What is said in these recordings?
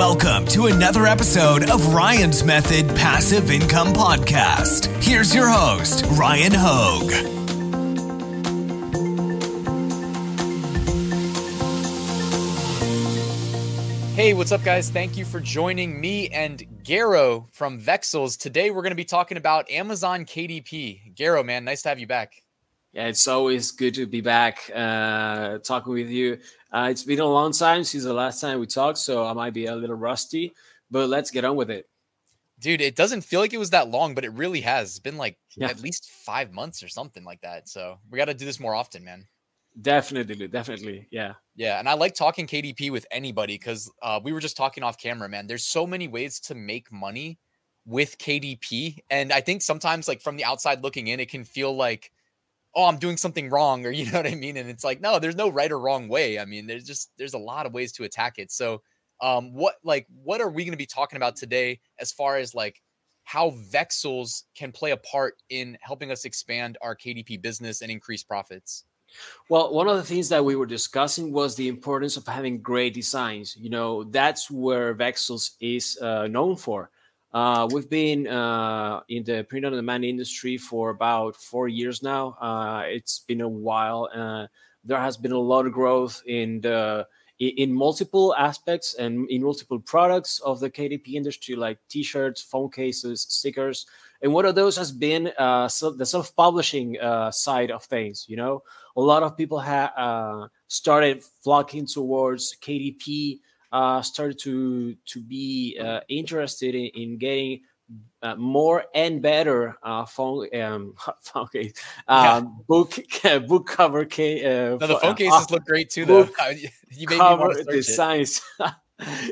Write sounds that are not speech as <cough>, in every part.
Welcome to another episode of Ryan's Method Passive Income Podcast. Here's your host, Ryan Hogue. Hey, what's up, guys? Thank you for joining me and Garo from Vexels. Today, we're going to be talking about Amazon KDP. Garo, man, nice to have you back. Yeah, it's always good to be back uh, talking with you. Uh, it's been a long time since the last time we talked, so I might be a little rusty, but let's get on with it. Dude, it doesn't feel like it was that long, but it really has. It's been like yeah. at least five months or something like that. So we got to do this more often, man. Definitely, definitely. Yeah. Yeah. And I like talking KDP with anybody because uh, we were just talking off camera, man. There's so many ways to make money with KDP. And I think sometimes, like from the outside looking in, it can feel like, oh, I'm doing something wrong, or <laughs> you know what I mean? And it's like, no, there's no right or wrong way. I mean, there's just there's a lot of ways to attack it. So, um, what like what are we going to be talking about today as far as like how Vexels can play a part in helping us expand our KDP business and increase profits? Well, one of the things that we were discussing was the importance of having great designs. You know, that's where Vexels is uh, known for. Uh, we've been uh, in the print on demand industry for about four years now. Uh, it's been a while. Uh, there has been a lot of growth in the in multiple aspects and in multiple products of the KDP industry, like T-shirts, phone cases, stickers, and one of those has been uh, so the self-publishing uh, side of things. You know, a lot of people have started flocking towards KDP uh, started to to be uh, interested in, in getting uh, more and better uh, phone um, <laughs> phone case, um, yeah. book <laughs> book cover case. Uh, no, the phone uh, cases <laughs> look great too, though. you made cover designs.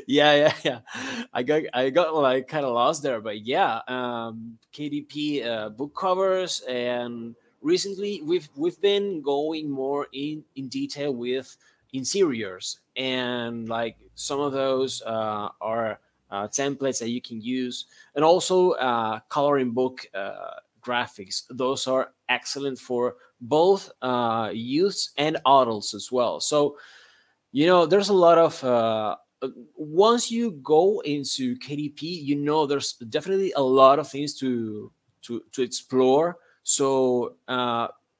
yeah, yeah, yeah. I got I got like kind of lost there, but yeah, um, KDP uh, book covers, and recently we've we've been going more in in detail with interiors and like some of those uh, are uh, templates that you can use and also uh, coloring book uh, graphics. Those are excellent for both uh, youths and adults as well. So you know there's a lot of uh, once you go into kdp you know there's definitely a lot of things to to to explore. So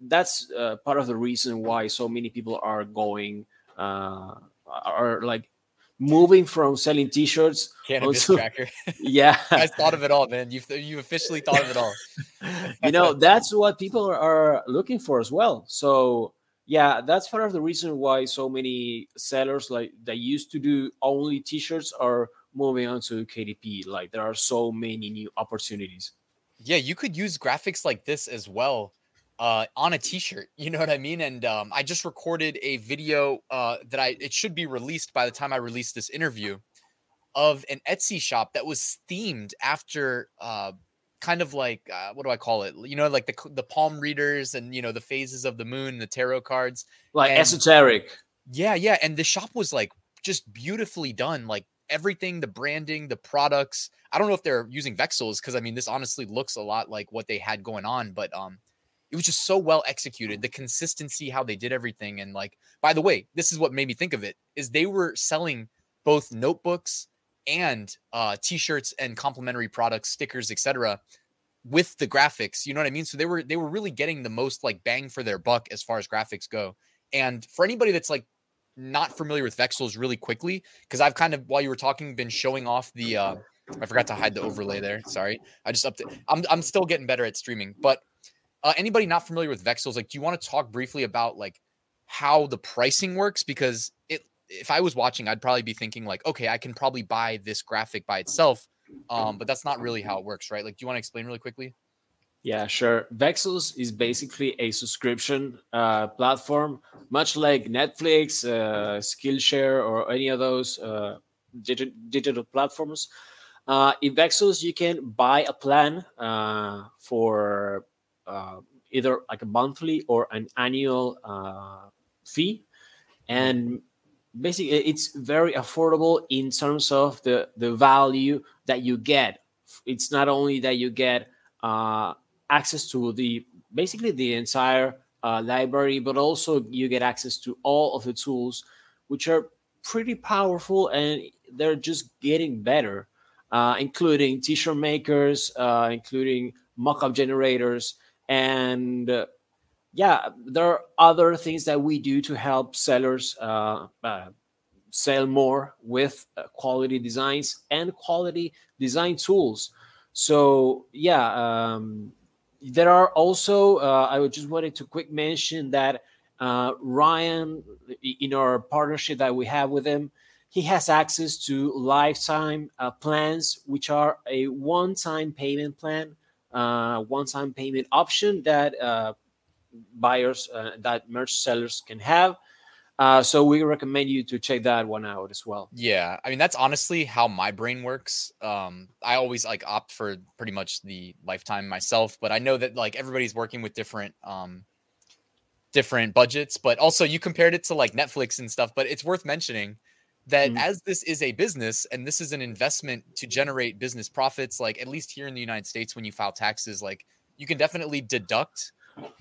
that's part of the reason why so many people are going uh, are like moving from selling t-shirts cannabis onto, tracker <laughs> yeah. <laughs> I thought of it all man. You've you officially thought of it all. <laughs> You know that's what people are, are, looking for as well. So yeah that's part of the reason why so many sellers like that used to do only t-shirts are moving on to kdp like there are so many new opportunities. Yeah you could use graphics like this as well uh, on a t-shirt. <laughs> You know what I mean? And um, I just recorded a video uh, that I it should be released by the time I release this interview of an Etsy shop that was themed after uh, kind of like uh, what do I call it? You know, like the the palm readers and you know the phases of the moon, the tarot cards, like and, esoteric. Yeah, yeah, and the shop was like just beautifully done, like everything, the branding, the products. I don't know if they're using Vexels because I mean this honestly looks a lot like what they had going on, but um it was just so well executed the consistency how they did everything and like by the way this is what made me think of it is they were selling both notebooks and uh t-shirts and complimentary products stickers etc with the graphics you know what i mean? So they were they were really getting the most like bang for their buck as far as graphics go. And for anybody that's like not familiar with vexels really quickly because i've kind of while you were talking been showing off the uh i forgot to hide the overlay there sorry i just up i'm, I'm still getting better at streaming but uh, anybody not familiar with Vexels, like, do you want to talk briefly about like how the pricing works? Because it, if I was watching, I'd probably be thinking like, okay, I can probably buy this graphic by itself, um, but that's not really how it works, right? Like, do you want to explain really quickly? Yeah, sure. Vexels is basically a subscription uh, platform, much like Netflix, uh, Skillshare, or any of those uh, digi- digital platforms. Uh, in Vexels, you can buy a plan uh, for either like a monthly or an annual uh, fee, and basically it's very affordable in terms of the the value that you get. It's not only that you get uh, access to the basically the entire uh, library, but also you get access to all of the tools, which are pretty powerful and they're just getting better, uh, including t-shirt makers, uh, including mock-up generators, and uh, yeah, there are other things that we do to help sellers uh, uh, sell more with uh, quality designs and quality design tools. So yeah, um, there are also. Uh, I just wanted to quick mention that uh, Ryan, in our partnership that we have with him, he has access to lifetime plans, which are a one-time payment plan, uh, one-time payment option that uh, buyers, uh, that merch sellers can have. Uh, so we recommend you to check that one out as well. Yeah, I mean that's honestly how my brain works. Um, I always like opt for pretty much the lifetime myself, but I know that like everybody's working with different um different budgets, but also you compared it to like Netflix and stuff. But it's worth mentioning that mm-hmm. as this is a business and this is an investment to generate business profits, like at least here in the United States, when you file taxes, like you can definitely deduct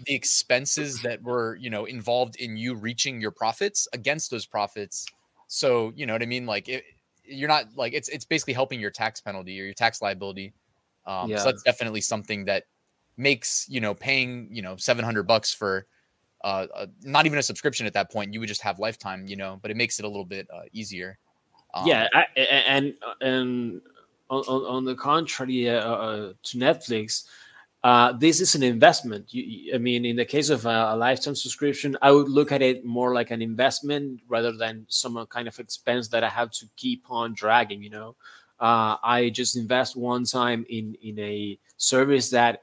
the expenses that were you know involved in you reaching your profits against those profits so you know what i mean like it, you're not like it's it's basically helping your tax penalty or your tax liability um yeah. so that's definitely something that makes you know paying you know 700 bucks for uh, uh, not even a subscription at that point you would just have lifetime you know but it makes it a little bit uh, easier um, yeah I, and and on, on the contrary uh, uh to netflix this is an investment. You, I mean, in the case of a, a, lifetime subscription, I would look at it more like an investment rather than some kind of expense that I have to keep on dragging. You know, I just invest one time in in a service that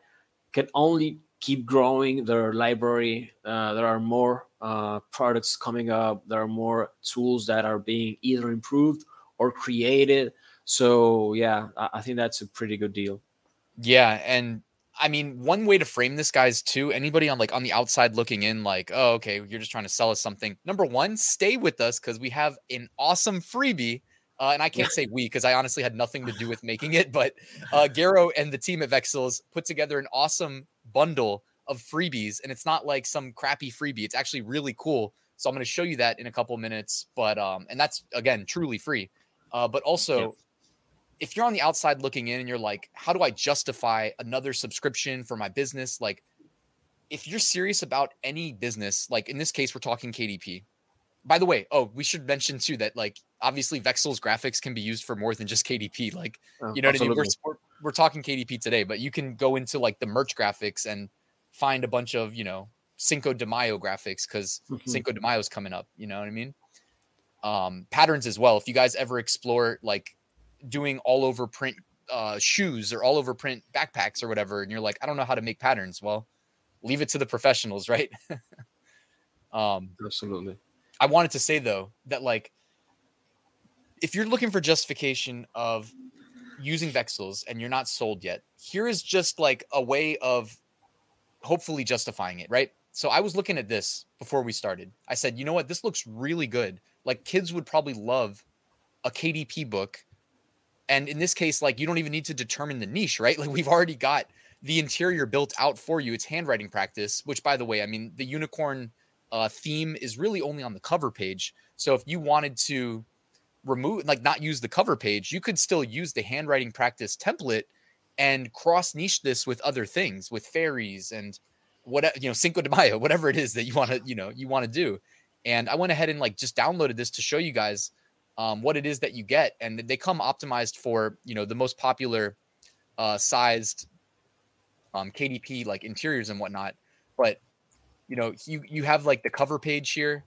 can only keep growing their library. Uh, there are more uh, products coming up. There are more tools that are being either improved or created. So yeah, I, I think that's a pretty good deal. Yeah, and I mean, one way to frame this, guys, too, anybody on like on the outside looking in, like, oh, okay, you're just trying to sell us something. Number one, stay with us because we have an awesome freebie. Uh, and I can't say we because I honestly had nothing to do with making it, but uh, Garo and the team at Vexels put together an awesome bundle of freebies, and it's not like some crappy freebie. It's actually really cool. So I'm going to show you that in a couple minutes. But um, and that's again truly free. Uh, but also if you're on the outside looking in and you're like, how do I justify another subscription for my business? Like, if you're serious about any business, like in this case, we're talking KDP. By the way, oh, we should mention too that like obviously Vexels graphics can be used for more than just KDP. Like, oh, you know absolutely. what I mean? We're, we're talking KDP today, but you can go into like the merch graphics and find a bunch of, you know, Cinco de Mayo graphics because mm-hmm. Cinco de Mayo is coming up. You know what I mean? Um, patterns as well. If you guys ever explore like doing all over print uh, shoes or all over print backpacks or whatever, and you're like, I don't know how to make patterns. Well, leave it to the professionals, <laughs> right? um, Absolutely. I wanted to say though that like, if you're looking for justification of using Vexels and you're not sold yet, here is just like a way of hopefully justifying it, right? So I was looking at this before we started. I said, you know what, this looks really good. Like kids would probably love a KDP book and in this case, like you don't even need to determine the niche, right? <laughs> Like we've already got the interior built out for you. It's handwriting practice, which by the way, I mean the unicorn uh, theme is really only on the cover page. So if you wanted to remove, like not use the cover page, you could still use the handwriting practice template and cross niche this with other things, with fairies and what you know, Cinco de Mayo, whatever it is that you want to, you know, you want to do. And I went ahead and like just downloaded this to show you guys um, what it is that you get, and they come optimized for you know the most popular uh, sized um, KDP like interiors and whatnot. But you know you you have like the cover page here,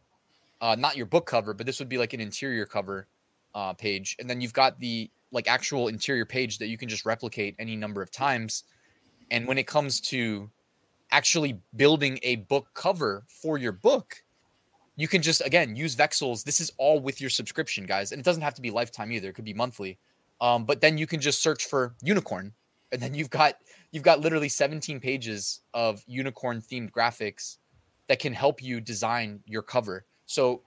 uh, not your book cover, but this would be like an interior cover uh, page, and then you've got the like actual interior page that you can just replicate any number of times. And when it comes to actually building a book cover for your book, you can just again use Vexels. This is all with your subscription, guys, and it doesn't have to be lifetime either. It could be monthly. Um, but then you can just search for unicorn, and then you've got you've got literally 17 pages of unicorn themed graphics that can help you design your cover. So,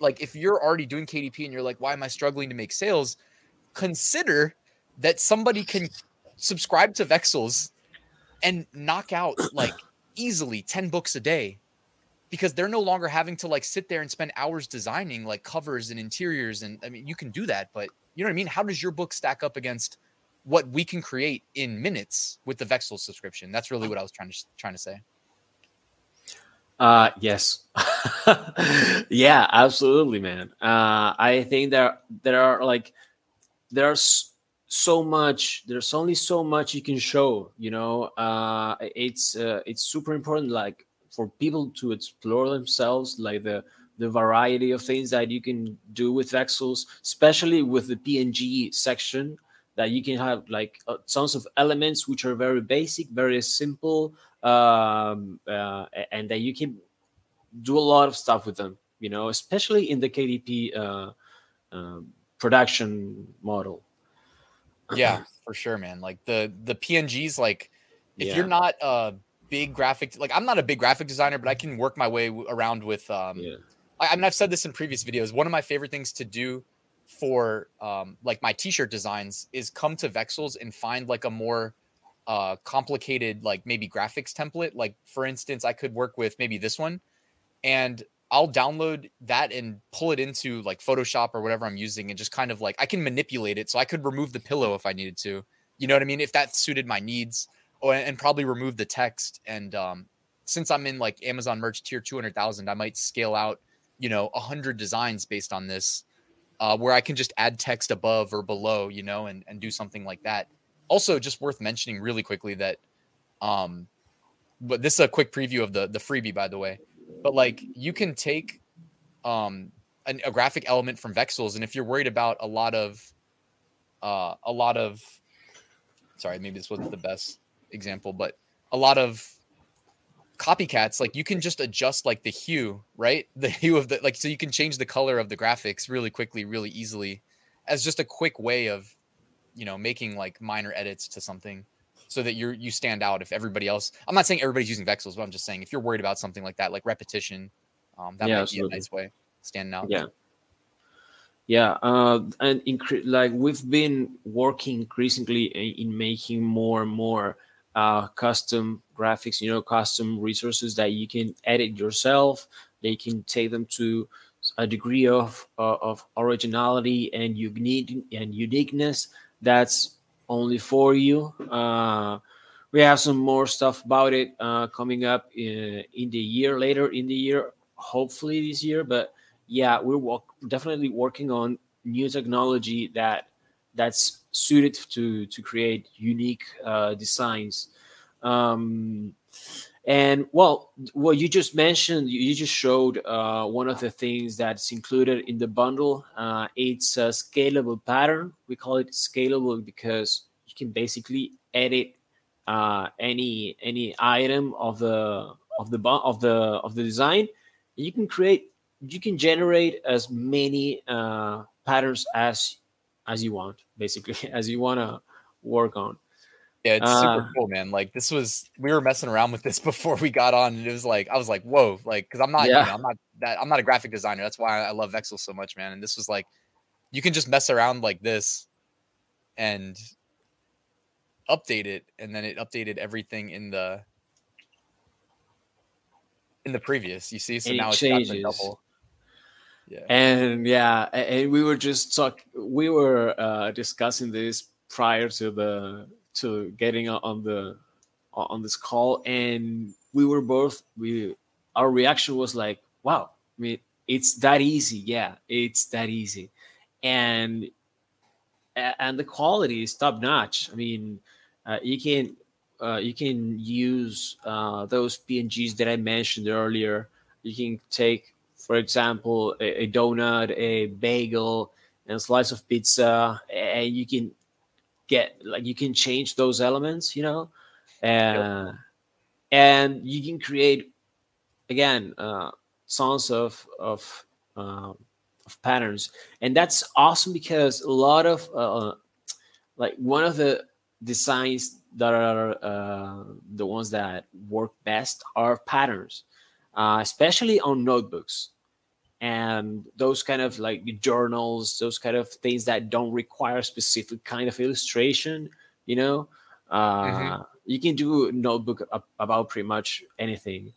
like if you're already doing KDP and you're like, why am I struggling to make sales? Consider that somebody can subscribe to Vexels and knock out like easily 10 books a day because they're no longer having to like sit there and spend hours designing like covers and interiors and i mean you can do that but you know what I mean? How does your book stack up against what we can create in minutes with the Vexels subscription? That's really what I was trying to trying to say. Uh yes. <laughs> yeah, absolutely, man. Uh I think there there are like there's so much there's only so much you can show you know uh it's uh, it's super important like for people to explore themselves like the the variety of things that you can do with vexels especially with the png section that you can have like uh, tons of elements which are very basic very simple um, uh, and that you can do a lot of stuff with them you know especially in the kdp uh, um, production model <clears throat> yeah for sure man like the the pngs like if yeah. you're not a big graphic like i'm not a big graphic designer but i can work my way around with um yeah. I, I mean i've said this in previous videos one of my favorite things to do for um like my t-shirt designs is come to vexels and find like a more uh complicated like maybe graphics template like for instance i could work with maybe this one and I'll download that and pull it into like Photoshop or whatever I'm using and just kind of like I can manipulate it so I could remove the pillow if I needed to. You know what I mean? If that suited my needs. Oh, and probably remove the text. And um, since I'm in like Amazon merch tier 200,000, I might scale out, you know, 100 designs based on this uh, where I can just add text above or below, you know, and, and do something like that. Also, just worth mentioning really quickly that, um, but this is a quick preview of the the freebie, by the way but like you can take um an, a graphic element from Vexels, and if you're worried about a lot of uh a lot of sorry, maybe this wasn't the best example, but a lot of copycats like you can just adjust like the hue right? <laughs> The hue of the like so you can change the color of the graphics really quickly really easily as just a quick way of you know making like minor edits to something so that you're you stand out if everybody else i'm not saying everybody's using vexels but i'm just saying if you're worried about something like that like repetition um, that yeah, might absolutely. be a nice way standing out. Yeah. Yeah uh, and incre- like we've been working increasingly in, in making more and more uh, custom graphics you know custom resources that you can edit yourself they can take them to a degree of uh, of originality and unique and uniqueness that's only for you. Uh, we have some more stuff about it uh, coming up in, in, the year later in the year, hopefully this year. But yeah, we're definitely working on new technology that that's suited to to create unique uh, designs. Um, and well, what you just mentioned, you just showed uh, one of the things that's included in the bundle. Uh, it's a scalable pattern. We call it scalable because you can basically edit uh, any any item of the of the of the of the design. You can create, you can generate as many uh, patterns as as you want, basically, <laughs> as you want to work on. Yeah, it's uh, super cool, man. Like this was we were messing around with this <laughs> before we got on, and it was like I was like, whoa, like because I'm not, yeah. you know, I'm not that I'm not a graphic designer. That's why I love Vexel so much, man. And this was like, you can just mess around like this, and update it, and then it updated everything in the in the previous. You see, so now it's changes. double. Yeah. And yeah, and we were just talk. We were uh, discussing this prior to the to getting on the on this call and we were both we our reaction was like wow i mean it's that easy yeah it's that easy and and the quality is top notch i mean uh, you can uh, you can use uh, those pngs that i mentioned earlier you can take for example a, a donut a bagel and a slice of pizza and you can get like you can change those elements you know? Uh, yep. and you can create again uh, songs of of uh, of patterns. And that's awesome because a lot of uh, like one of the designs that are uh, the ones that work best are patterns uh, especially on notebooks and those kind of like journals those kind of things that don't require specific kind of illustration you know? Uh, mm-hmm. you can do notebook about pretty much anything.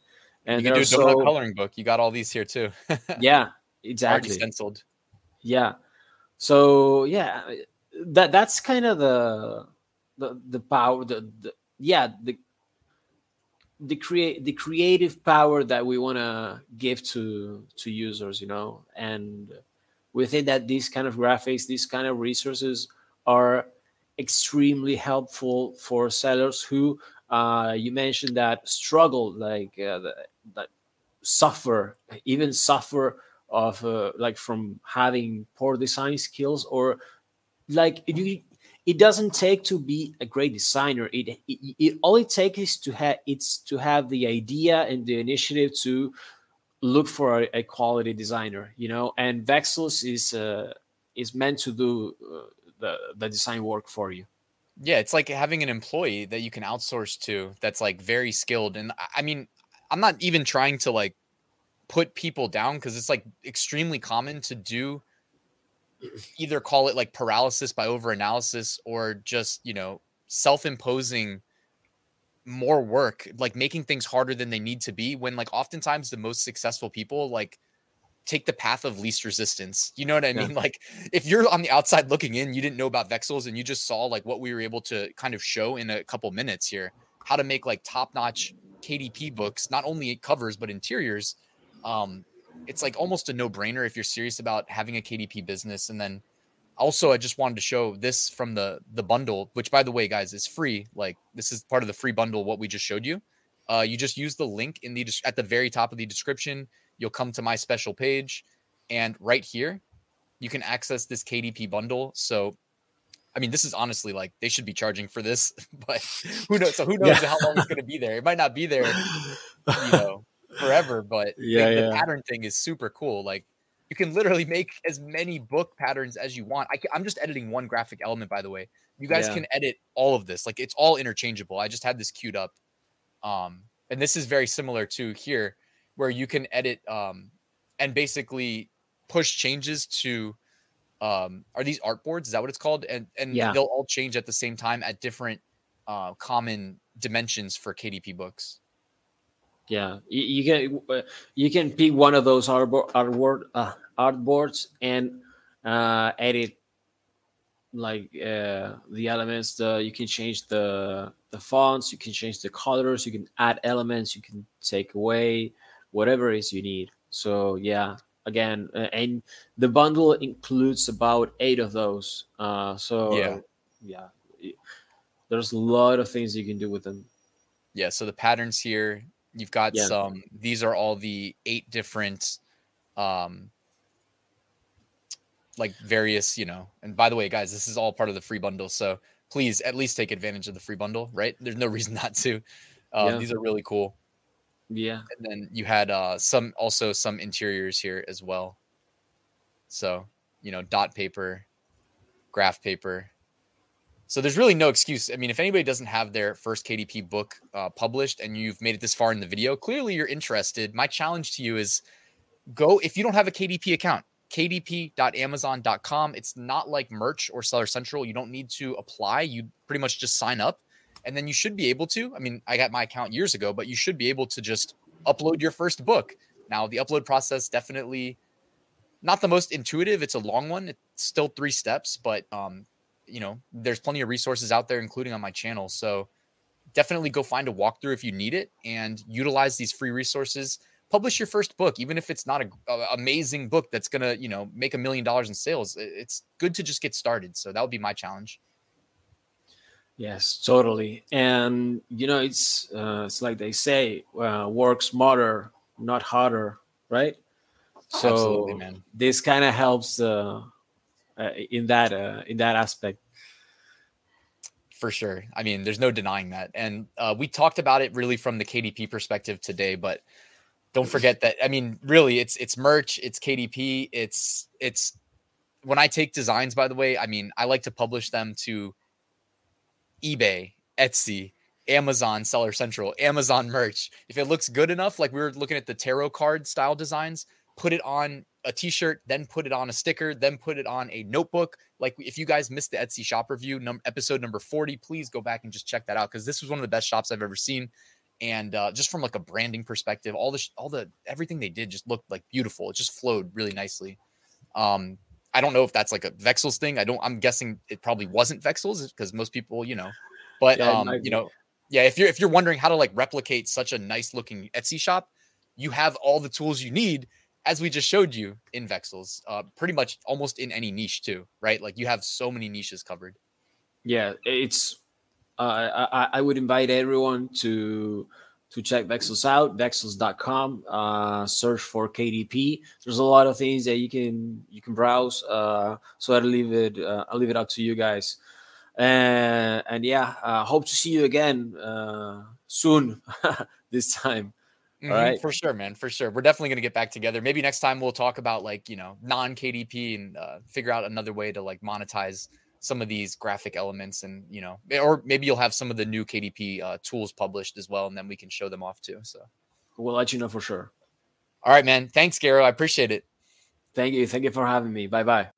And you can do a so, coloring book. You got all these here too. <laughs> Yeah exactly. stenciled. Yeah. So yeah that that's kind of the the the power the, the yeah the the create the creative power that we want to give to to users you know? And we think that these kind of graphics these kind of resources are extremely helpful for sellers who uh, you mentioned that struggle like uh, that suffer even suffer of uh, like from having poor design skills or like if you it doesn't take to be a great designer. It, it, it all it takes is to have it's to have the idea and the initiative to look for a, a quality designer you know? And vexels is uh, is meant to do uh, the the design work for you. Yeah it's like having an employee that you can outsource to that's like very skilled. And i mean i'm not even trying to like put people down because it's like extremely common to do either call it like paralysis by overanalysis or just you know self-imposing more work like making things harder than they need to be when like oftentimes the most successful people like take the path of least resistance you know what i mean yeah. <laughs> like if you're on the outside looking in you didn't know about vexels and you just saw like what we were able to kind of show in a couple minutes here how to make like top-notch kdp books not only covers but interiors um it's like almost a no-brainer if you're serious about having a KDP business. And then also I just wanted to show this from the the bundle, which by the way, guys, is free. Like this is part of the free bundle what we just showed you. Uh, you just use the link in the at the very top of the description. You'll come to my special page, and right here, you can access this KDP bundle. So, I mean, this is honestly like they should be charging for this, <laughs> but who knows? So who knows yeah. how long it's going to be there? It might not be there, you know, forever, but <laughs> yeah, the, yeah. the pattern thing is super cool. Like you can literally make as many book patterns as you want. I am just editing one graphic element, by the way. You guys yeah. can edit all of this. Like it's all interchangeable. I just had this queued up. Um, and this is very similar to here, where you can edit um, and basically push changes to um, are these artboards? Is that what it's called? And and yeah. they'll all change at the same time at different uh, common dimensions for KDP books. Yeah, you, you can uh, you can pick one of those artboard artboard uh, artboards and uh, edit like uh, the elements. The you can change the the fonts, you can change the colors, you can add elements, you can take away whatever it is you need. So yeah, again, uh, and the bundle includes about eight of those. Uh, so yeah, yeah, there's a lot of things you can do with them. Yeah, so the patterns here You've got yeah. some. These are all the eight different, um, like various, you know. And by the way, guys, this is all part of the free bundle. So please at least take advantage of the free bundle. Right? There's no <laughs> reason not to. Um, yeah. These are really cool. Yeah. And then you had uh, some also some interiors here as well. So you know, dot paper, graph paper, so there's really no excuse. I mean, if anybody doesn't have their first KDP book uh, published and you've made it this far in the video, clearly you're interested. My challenge to you is go if you don't have a KDP account, kdp.amazon.com. It's not like merch or Seller Central. You don't need to apply. You pretty much just sign up and then you should be able to. I mean, I got my account years ago, but you should be able to just upload your first book. Now, the upload process definitely not the most intuitive. It's a long one. It's still three steps, but um, you know, there's plenty of resources out there, including on my channel. So definitely go find a walkthrough if you need it and utilize these free resources. Publish your first book, even if it's not a, a amazing book that's gonna, you know, make a million dollars in sales. It's good to just get started. So that would be my challenge. Yes, totally. And you know, it's uh, it's like they say, uh, work smarter, not harder, right? So this kind of helps uh, in that uh, in that aspect for sure. I mean, there's no denying that. And uh, we talked about it really from the KDP perspective today, but don't forget that. I mean, really, it's it's merch, it's KDP, it's it's when I take designs. By the way, I mean I like to publish them to eBay, Etsy, Amazon Seller Central, Amazon merch. If it looks good enough, like we were looking at the tarot card style designs, put it on a t-shirt, then put it on a sticker, then put it on a notebook. Like if you guys missed the Etsy shop review, num- episode number 40, please go back and just check that out because this was one of the best shops I've ever seen. And uh, just from like a branding perspective, all the sh- all the everything they did just looked like beautiful. It just flowed really nicely. Um, I don't know if that's like a Vexels thing. I don't. I'm guessing it probably wasn't Vexels because most people, you know, but yeah, um, you know, yeah. If you're if you're wondering how to like replicate such a nice looking Etsy shop, you have all the tools you need as we just showed you in Vexels, uh, pretty much almost in any niche too, right? Like you have so many niches covered. Yeah, it's. Uh, I, I would invite everyone to to check Vexels out, vexels.com. Uh, search for KDP. There's a lot of things that you can you can browse. Uh, so I'll leave it uh, I'll leave it up to you guys. And and yeah, uh, hope to see you again uh, soon. <laughs> this time. Mm-hmm, All right, for sure, man, for sure. We're definitely gonna get back together. Maybe next time we'll talk about like you know non KDP and uh, figure out another way to like monetize some of these graphic elements and you know or maybe you'll have some of the new kdp uh, tools published as well and then we can show them off too so. We'll let you know for sure. All right man. Thanks garo. I appreciate it. Thank you. Thank you for having me. Bye bye